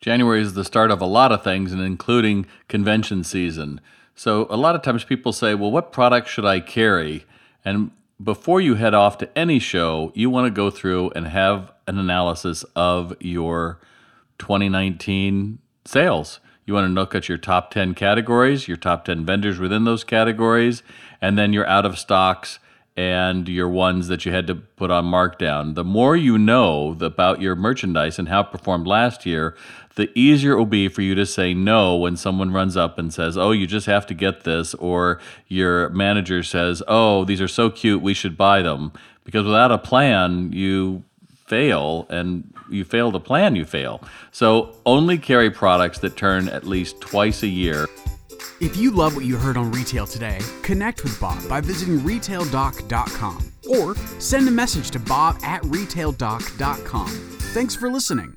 January is the start of a lot of things, and including convention season. So, a lot of times people say, Well, what product should I carry? And before you head off to any show, you want to go through and have an analysis of your 2019 sales. You want to look at your top 10 categories, your top 10 vendors within those categories, and then your out of stocks and your ones that you had to put on markdown. The more you know about your merchandise and how it performed last year, the easier it will be for you to say no when someone runs up and says, Oh, you just have to get this, or your manager says, Oh, these are so cute, we should buy them. Because without a plan, you fail, and you fail to plan, you fail. So only carry products that turn at least twice a year. If you love what you heard on Retail today, connect with Bob by visiting retaildoc.com or send a message to bob at retaildoc.com. Thanks for listening.